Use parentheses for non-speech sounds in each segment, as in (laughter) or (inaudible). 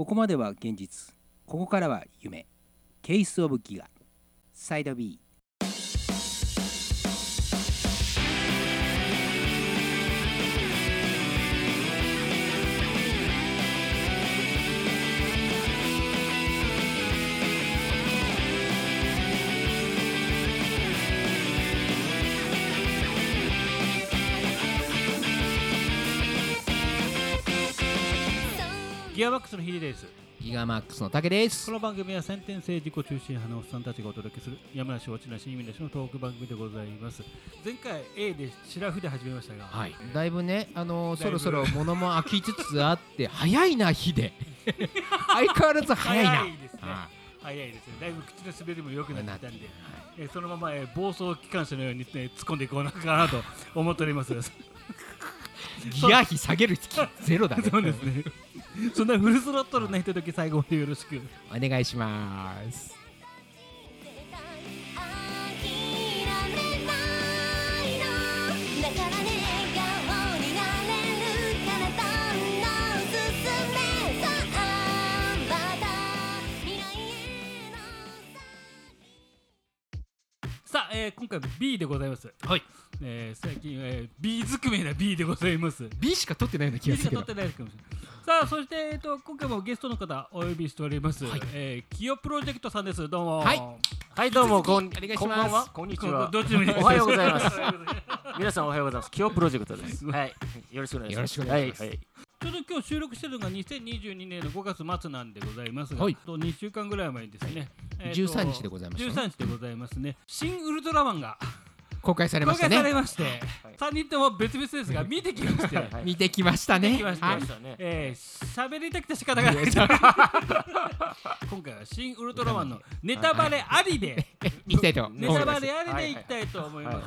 ここまでは現実。ここからは夢。ケースオブギガサイド B ギアバックスのヒデです。ギガマックスの竹です。この番組は先天性自己中心派のおっさんたちがお届けする山梨落ちなし意味なしのトーク番組でございます。前回 A でシラフで始めましたが、はい。だいぶねあのーそろそろ物も飽きつつあって早いな日で (laughs) 相変わらず早いな。早いですね。は早いですね。だいぶ口の滑りも良くなってきたんでなってえーそのまま、えー暴走機関車のように、ね、突っ込んでいこうかなと思っておりますギア比下げる気ゼロだね。そうですね。そんなフルスロットルなひととき最後までよろしく。お願いします。さあえー今回は B でございます。はいえー最近、えー、B ずくめな B でございます。B しか取ってないような気がするけど。さあそして、えー、と今回もゲストの方お呼びしております、はい。えー、キヨプロジェクトさんです。どうも。はい。はいどうも。こんこんばんは。こんにちは。どっちでもおはようございます。(laughs) 皆さんおはようございます。キヨプロジェクトです。(laughs) はい。よろしくお願いします。はいはい。ちょうど今日収録してるのが2022年の5月末なんでございますが、はい。あと2週間ぐらい前にですね、えーと13日でございましたね。13日でございますね。新ウルトラマンが公開されま公開されしたねまして、3人とも別々ですが見てきまして、は (laughs) い見てきましたね。見てきましたねえー、喋りたくて仕方がない。(laughs) 今回は新ウルトラマンのネタバレありで行きたいと思います。ネタバレありでいきたいと思います、はい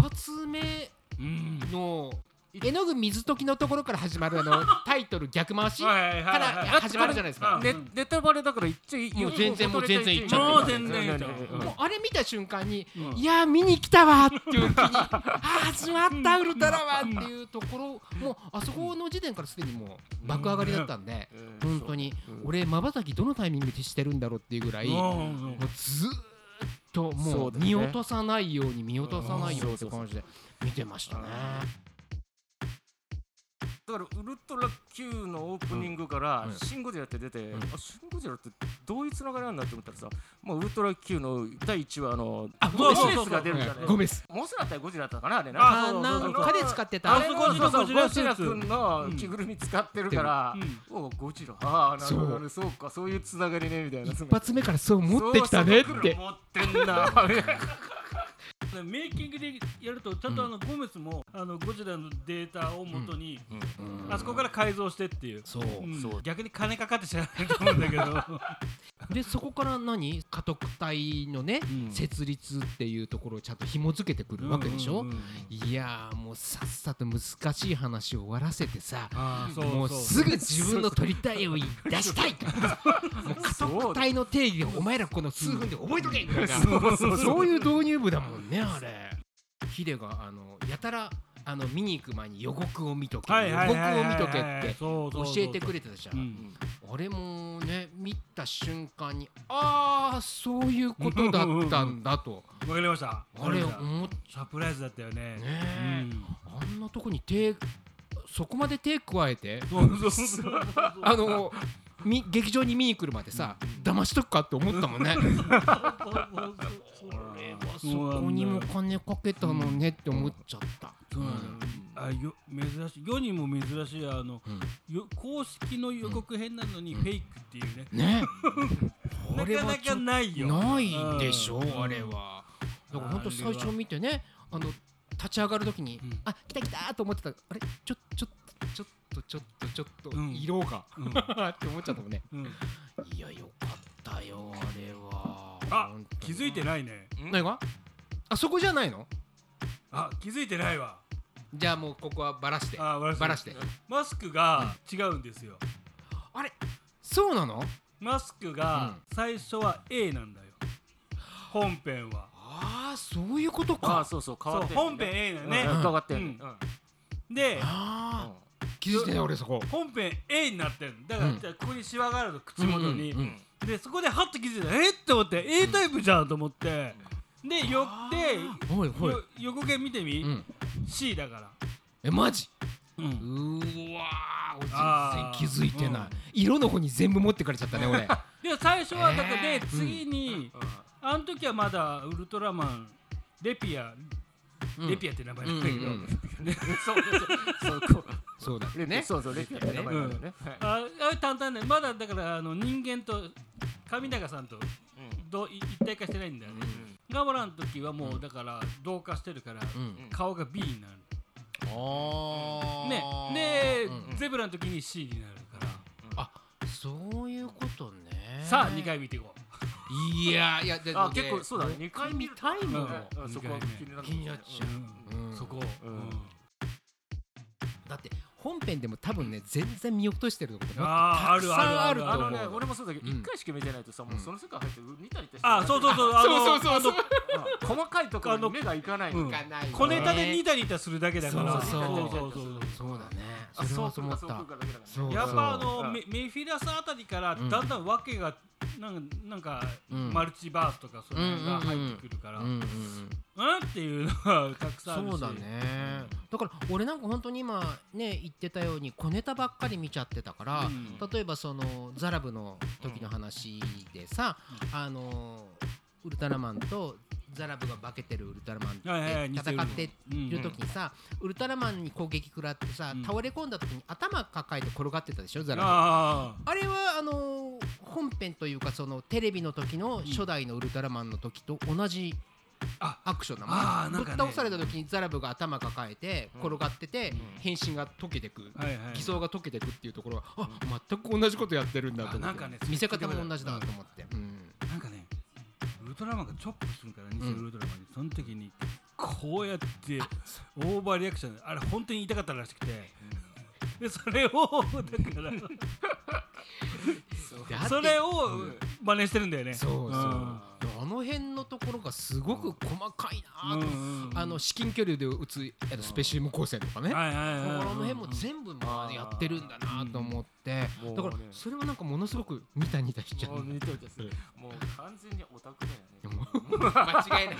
一発目うんの絵の具水溶きのところから始まるあの (laughs) タイトル逆回しからはい始まるじゃないですか。うん。ネネタバレだから言っちゃいいもう全然もう全然言っちゃもう全然言っちゃうあれ見た瞬間に、うん。いやー見に来たわーっていう気に (laughs) あー始まったウルトラマンっていうところもうあそこの時点からすでにもう爆上がりだったんで、うん。本当にうん。俺まばたきどのタイミングでしてるんだろうっていうぐらい、もうん。うずーっともそう見落とさないように見落とさないようにって感じで見てましたね。だからウルトラ Q のオープニングからうん。シン・ゴジラって出て、ん。あシン・ゴジラってどういうつながりなんだって思ったらさ、もうウルトラ Q の第1話のあゴメスが出るじゃない。ゴメス。モスラ対ゴジラだったかなあれな。あそうそうかで使ってたあれのそうそうゴジラゴジラ君の着ぐるみ使ってるから、うん。おゴジラ。ああなるほどそうねそうかそういうつながりねみたいな。一発目からそう持ってきたねって。持ってんなメイキングでやるとちゃんとあのゴメスもあのゴジラのデータを元に、あそこから改造してっていう、そう。逆に金かかって知らないと思うんだけどでそこから何？家督隊のね、うん。設立っていうところをちゃんと紐付けてくるわけでしょ、いやーもうさっさと難しい話を終わらせてさもうすぐ自分の取りたいを言い出したいもう家督隊の定義をお前らこの数分で覚えとけみたいな。そうそう。そういう導入部だもんねあれ。ヒデがあのやたらあの見に行く前に予告を見とけ。予告を見とけって教えてくれてたじゃうん。んあれもね見た瞬間にああそういうことだったんだと。わかりました。あれ思っサプライズだったよね。あんなとこに手そこまで手加えて？(laughs) あのみ劇場に見に来るまでさ騙しとくかって思ったもんね。(laughs) そこにも金かけたのねって思っちゃった。そうなのあよ珍しい。世にも珍しいあの、うん。よ公式の予告編なのにフェイクっていうね、ね。(laughs) なかなかないよ。ないでしょうん。あれは。だから本当最初見てねあの立ち上がるときにうん。あ来た来たと思ってた。あれちょちょちょっとちょっとちょっとうん。色がうん。(laughs) って思っちゃったもんね。うん。いやよかったよあれは。あ気づいてないね。何が？あそこじゃないの？あ気づいてないわ。じゃあもうここはバラして。あバラして。マスクが違うんですよ。あれ？そうなの？マスクが最初は A なんだよ。本編は。ああそういうことああかそうそう変わってそう本編 A だよね。うん。変わってんうん。のであ気づいて俺そこ。本編 A になってるだから、うん。ここにシワがあるの口元に、うんうんうん。でそこでハッと気づいたえっって思って A タイプじゃんと思って、でよってほいほい。よ横毛見てみ、うん。C だから、えマジ？うん。うーわー全然気づいてない。色の方に全部持ってかれちゃったね俺。(laughs) で最初はだからで、えー次に、あの時はまだウルトラマンレピア、うんレピアって名前なんだけど、うんうんうん。(laughs) そうそうそう。こそうだうレピねそうそうレピアって名前なんだよねはい。ああ淡々ね。まだだからあの人間と上永さんとど一体化してないんだよね、ガモラの時はもうだから同化してるから、うん。顔が B になる。あね。ーで、うんゼブラの時に C になるから、あそういうことね。さあ2回見ていこいやいやであで結構そうだね。2回見るタイムうん。うんそこは気になる気になっちゃう、んそこ、うん。だって本編でも多分ね全然見落としてるところあーたくさんあるとあ思うのね俺もそうだけどうん。1回しか見てないとさもうその世界入って見たりってあそうそうそうあのそうそうそうあ細かいところに目がいかない小ネタでニタニタするだけだから。そうそうそう。そうだねあそれはそうかそうそう。やっぱあうんのメメフィラスあたりからうんだんだん。訳がなんかなんかうん。マルチバースとかその辺が入ってくるから。うんうんうんうんっていうのがたくさんあるし。そうだね。だから俺なんか本当に今ね言ってたように小ネタばっかり見ちゃってたから、うん。例えばそのザラブの時の話でさ、あのウルトラマンとザラブが化けてるウルトラマンって戦っている時にさ、ウルトラマンに攻撃食らってさ、うん。倒れ込んだ時に頭抱えて転がってたでしょザラブ。ああれはあのー本編というかそのテレビの時の初代のウルトラマンの時と同じあアクションなのぶっあーなんかね。倒された時にザラブが頭抱えて転がってて変身が溶けてく偽装が溶けてくっていうところはあ全く同じことやってるんだと思って。見せ方も同じだなと思って。うんトラマンがチョップするから偽ウルトラマンに。その時にこうやってオーバーリアクション。あれ本当に痛かったらしくて。でそれをだから (laughs) それを真似してるんだよね。そうそう、んあの辺のところがすごく細かいなと、うんうんあの至近距離で撃つスペシウム光線とかね、はいはいはいだからあの辺も全部まあやってるんだなと思って、うん。だからそれはなんかものすごくニタニタしちゃうもう完全にオタクだよね。(laughs) 間違いない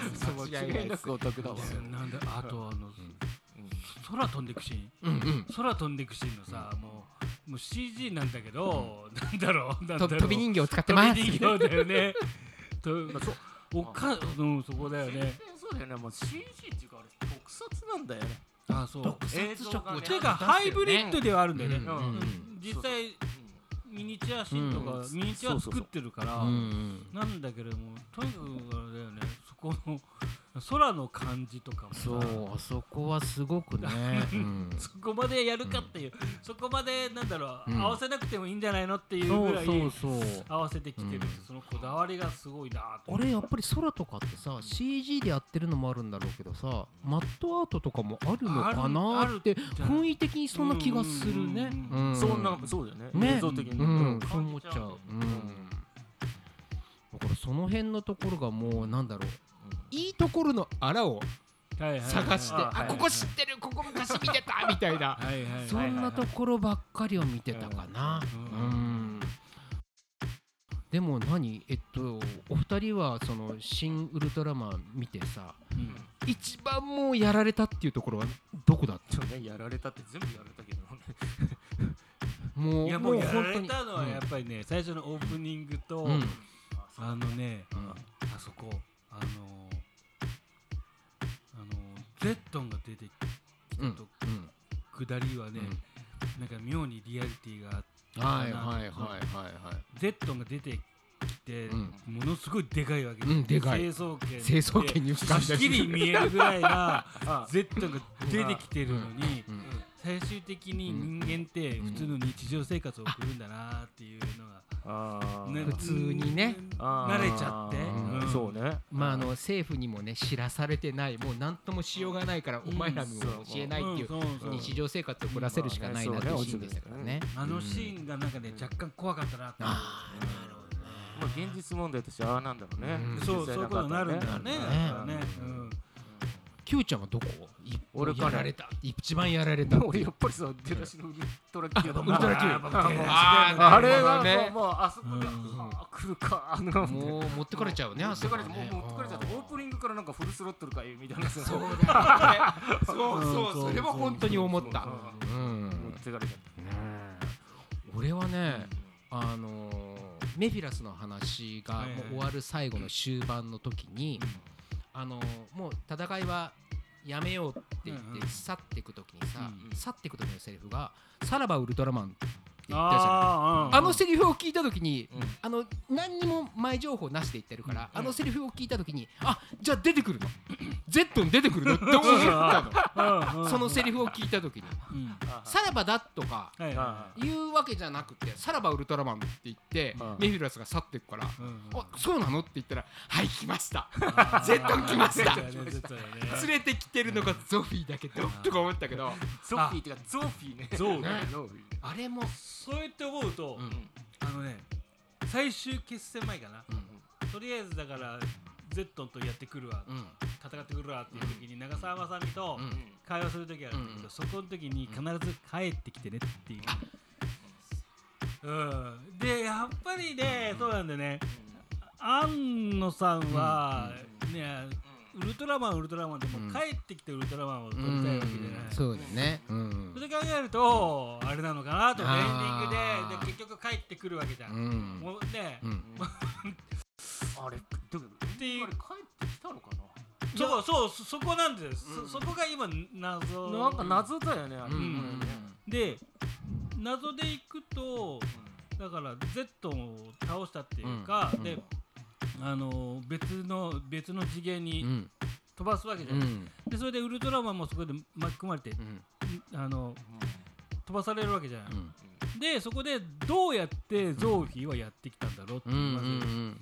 間違いなくオタクだわ。なんであとあの空飛んでくシーン。空飛んでくシーンのさもうもう CG なんだけどなんだろう。なんだろう。と飛び人形を使ってます。飛び人形だよねとまあそうおかうんそこだよね。そうだよね。もう CG っていうかあれ特撮なんだよね。あそう。特撮映像がね。ていうかハイブリッドではあるん。だよね、うん。実際ミニチュアシーンとか、うん。ミニチュア作ってるから、なんだけれどもとにかくあれだよね。そこの空の感じとかもさ。そうあそこはすごくね、(laughs) うん。そこまでやるかっていう、そこまでなんだろう、うん。合わせなくてもいいんじゃないのっていうそうぐらいそうそう合わせてきてる。そのこだわりがすごいなとあれやっぱり空とかってさ CG でやってるのもあるんだろうけどさマットアートとかもあるのかなって雰囲気的にそんな気がするね。うんうんうんそんなそうだよね。ね。映像的にうん、そう感思っちゃう。うん、だからその辺のところがもうなんだろういいところのあらをはいはいはい探して、あここ知ってるここ昔見てた (laughs) みたいな。そんなところばっかりを見てたかな。ううん。ん。でも何？えっとお二人はその新ウルトラマン見てさうん。一番もうやられたっていうところはどこだった？ねやられたって全部やられたけど (laughs) もういやもうやられたのはやっぱりね、最初のオープニングと、うん。あのね、うん。あそこあのゼットンが出てきうんとうん。下りはね、なんか妙にリアリティがあってはいはいはいはいはい。ゼットンが出てきて、うん。ものすごいでかいわけうんでかい。成層圏。成層圏にはっきり。見えるぐらいな (laughs) あゼットンが出てきてるのに、うん最終的に人間って普通の日常生活を送るんだなっていうのが、あー。ね普通にね。慣れちゃって。うん。そうね。まああの政府にもね知らされてない。もう何ともしようがないからお前らにも教えないっていう日常生活を暮らせるしかないなっていうシーンでしたからね。あのシーンがなんかね、若干怖かったなって。あー。なるほどねまあ現実問題としてああなんだろうね。うん。そうそういうことになるんだよね。ねね。うんキューちゃんはどこ？い俺かねやられた。一番やられた俺やっぱりさ出だしのウルトラ Q だウルトラ Q ああれがなるほどね。もうあそこで来るか。あのもう持ってかれちゃうね持ってかれてあそこね。もう持ってかれちゃってオープニングからなんかフルスロットルかい？みたいな。さそう (laughs) そうそう。それは本当に思った。そうう。ん。持ってかれちゃって。ねえ俺はねあのーメフィラスの話がもう終わる最後の終盤の時にあのーもう戦いはやめようって言って去っていく時にさうん去っていく時のセリフが「さらばウルトラマン」って言ったじゃないあのセリフを聞いた時にうん。あの何にも前情報なしで言ってるから、うん。あのセリフを聞いた時にあじゃあ出てくるの。(laughs) Z に出てくるの。って思ったのそのセリフを聞いた時に。うん「さらばだ」とか言うわけじゃなくて「さらばウルトラマン」って言ってうん。メフィラスが去っていくからいうん「あそうなの?」って言ったら「はい来ました。Z 来ました。連れてきてるのがゾフィーだけど」とか思ったけど。ゾフィーっていうかゾフィーね。ゾウね。ゾフィーあれもそうやって思うとうんあのね最終決戦前かな。うんとりあえずだからゼットンとやってくるわ。うん。戦ってくるわっていう時に長澤まさみとうん。会話する時があるんだけど、うんそこの時に必ず帰ってきてねっていう。うん、でやっぱりね、そうなんだよね。庵野さんは、ねウルトラマンウルトラマンでもうん。帰ってきてウルトラマンを撮りうたいわけじゃない、ん。そうだよね。うん。それ考えるとあれなのかなとエンディンあグでーで結局帰ってくるわけじゃん、うん。もうね、うん。あれだけどていうあれ帰ってきたのかそうそうそそこなんです、そそこが今謎。ななんか謎だよねあれうん。ねで謎でいくとだから Z を倒したっていうか、うん。であの別の別の次元うにん。飛ばすわけじゃない、うん。でそれでウルトラマンもそこで巻き込まれて、うん。あの飛ばされるわけじゃない、うん。でそこでどうやってゾーフィーはやってきたんだろうってうんいうまず、うん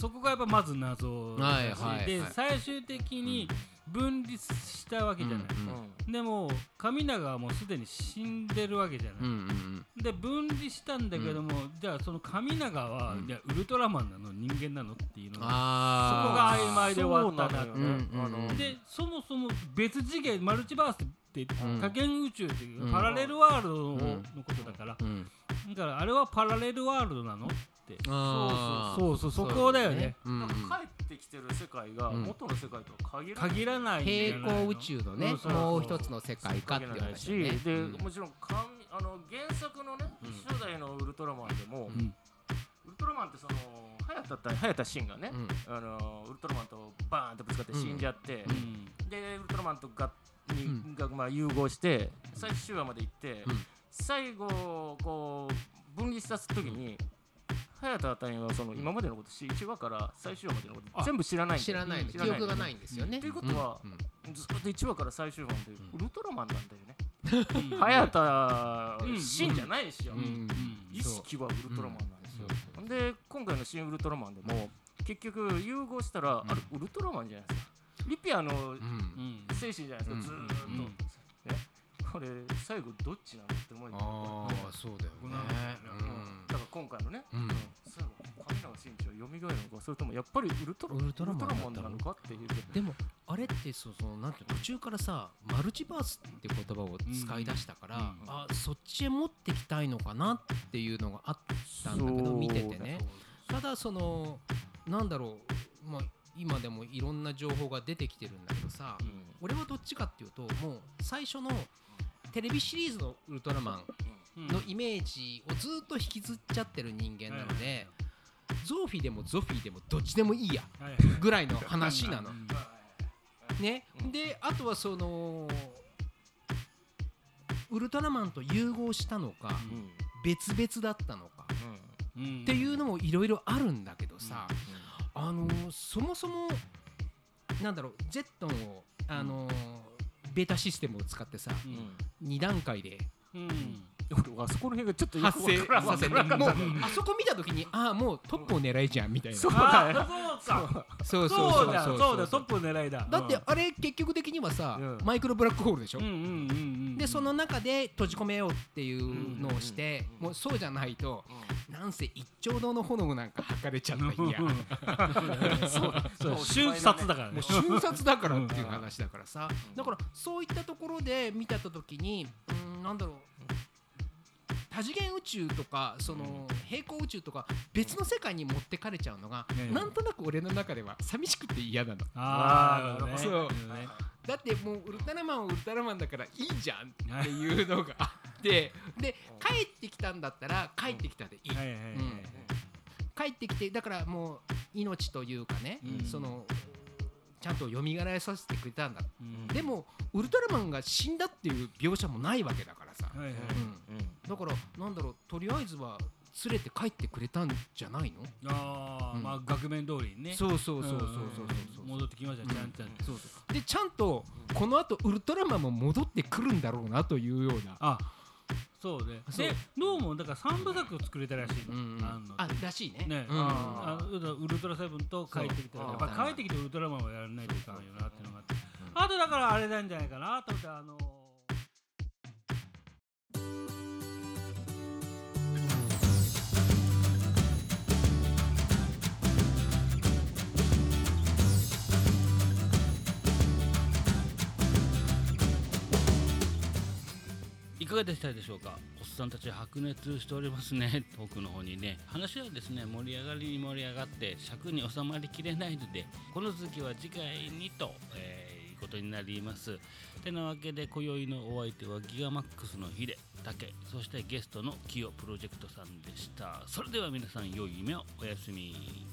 そこがやっぱまず謎だし、はいはいではい。最終的に分離したわけじゃない、でも神永はもうすでに死んでるわけじゃない、うんうんで分離したんだけども、じゃあその神永は、うん。いやウルトラマンなの人間なのっていうのがあそこが曖昧で終わったなそうなのよね。うんあのでそもそも別次元マルチバースってん多元宇宙っていう、うん。パラレルワールドの,、ことだから。だからあれはパラレルワールドなの？って。あー。そうそうそこだよね。うんうん。なんか帰ってきてる世界がうん。元の世界とは限らない。平行宇宙のねうんそう。もう一つの世界かっていう話だね。で、うん。もちろん神あの原作のね、うん。初代のウルトラマンでも、うん。ウルトラマンってその早田対早田シンがね、うん。あのウルトラマンとバーンとぶつかって死んじゃって、うん。でウルトラマンとがに、うん。がまあ融合して最終話まで行って、うん。最後こう分離した時に、早田隊員はその今までのこと1話から最終話までのことあ全部知らない知らないの。記憶がないんですよね。ということはうん。ずっと1話から最終話までうん。ウルトラマンなんだよね、早田うん (laughs) シンじゃないしよ、うん。うん。意識はウルトラマンなんですよ、で今回の新ウルトラマンでも結局融合したら、ん。あれウルトラマンじゃないですか。リピアの精神じゃないですか、うん。ずーっと、うん。えこれ最後どっちなのって思いああそうだよね。うん。だから今回のね、うん。最後神永真一は蘇るのかそれともやっぱりウルトラウルトラマンだったの？ウルトラマンなのかっていう。でもあれってそうそうなんていうの途中からさマルチバースって言葉を使い出したから、うん。あそっちへ持ってきたいのかなっていうのがあったんだけど見ててね。ただそのなんだろうまあ今でもいろんな情報が出てきてるんだけどさ、うん。俺はどっちかっていうともう最初のテレビシリーズのウルトラマうん。ンのイメージをずっと引きずっちゃってる人間なので、ゾーフィーでもゾフィーでもどっちでもいいやはい。ぐらいの話なの。う。ん。ね、であとはそのウルトラマンと融合したのかうん。別々だったのかうん。っていうのもいろいろあるんだけどさ、あのーそもそもなんだろうジェットンを、あのーベータシステムを使ってさうん。2段階でうん俺あそこの辺がちょっとよ発生させてもうあそこ見た時に (laughs) ああもうトップを狙いじゃんみたいな。そう。そうだそうかそうそう。そうだそうだトップ狙いだ。だってあれ結局的にはさ、うん。マイクロブラックホールでしょ、でその中で閉じ込めようっていうのをして、もうそうじゃないと、なんせ一丁堂の炎なんか測れちゃった日や、(laughs) もそう。瞬殺だからね。う瞬殺だからっていう話だからさ、だからそういったところで見た時にうんなんだろう多次元宇宙とかその平行宇宙とか別の世界に持ってかれちゃうのが、ねなんとなく俺の中では寂しくて嫌なの。ああね。そう。だってもうウルトラマンはウルトラマンだからいいじゃんっていうのがあって (laughs) で帰ってきたんだったら帰ってきたでいい、はいはいはいはいうん。帰ってきてだからもう命というかね、うん。そのちゃんと蘇らさせてくれたんだ、うん。でもウルトラマンが死んだっていう描写もないわけだからさ、はいはいうん。だからなんだろうとりあえずは連れて帰ってくれたんじゃないの、うん。ああまあ額面通りにね。そうそうそうそうそうそうそう。戻ってきましたちゃんちゃん。とそうそうでちゃんとこのあとウルトラマンも戻ってくるんだろうなというような、あそうね。そう。でどうもだから三部作を作れたらしいの。うんあんのあらしいね。ね。うん。あウルウルトラセブンと帰ってきたやっぱ帰ってきてウルトラマンはやらないといかんよなっていうのがあって。あとだからあれなんじゃないかなと思ってあのかがでしたでしょうか？おっさんたち白熱しておりますね。トークの方にね。話はですね盛り上がりに盛り上がって尺に収まりきれないのでこの続きは次回にと、えーいうことになります。てなわけで今宵のお相手はギガマックスのヒデだけそしてゲストのキヨプロジェクトさんでした。それでは皆さん良い夢を。おやすみ。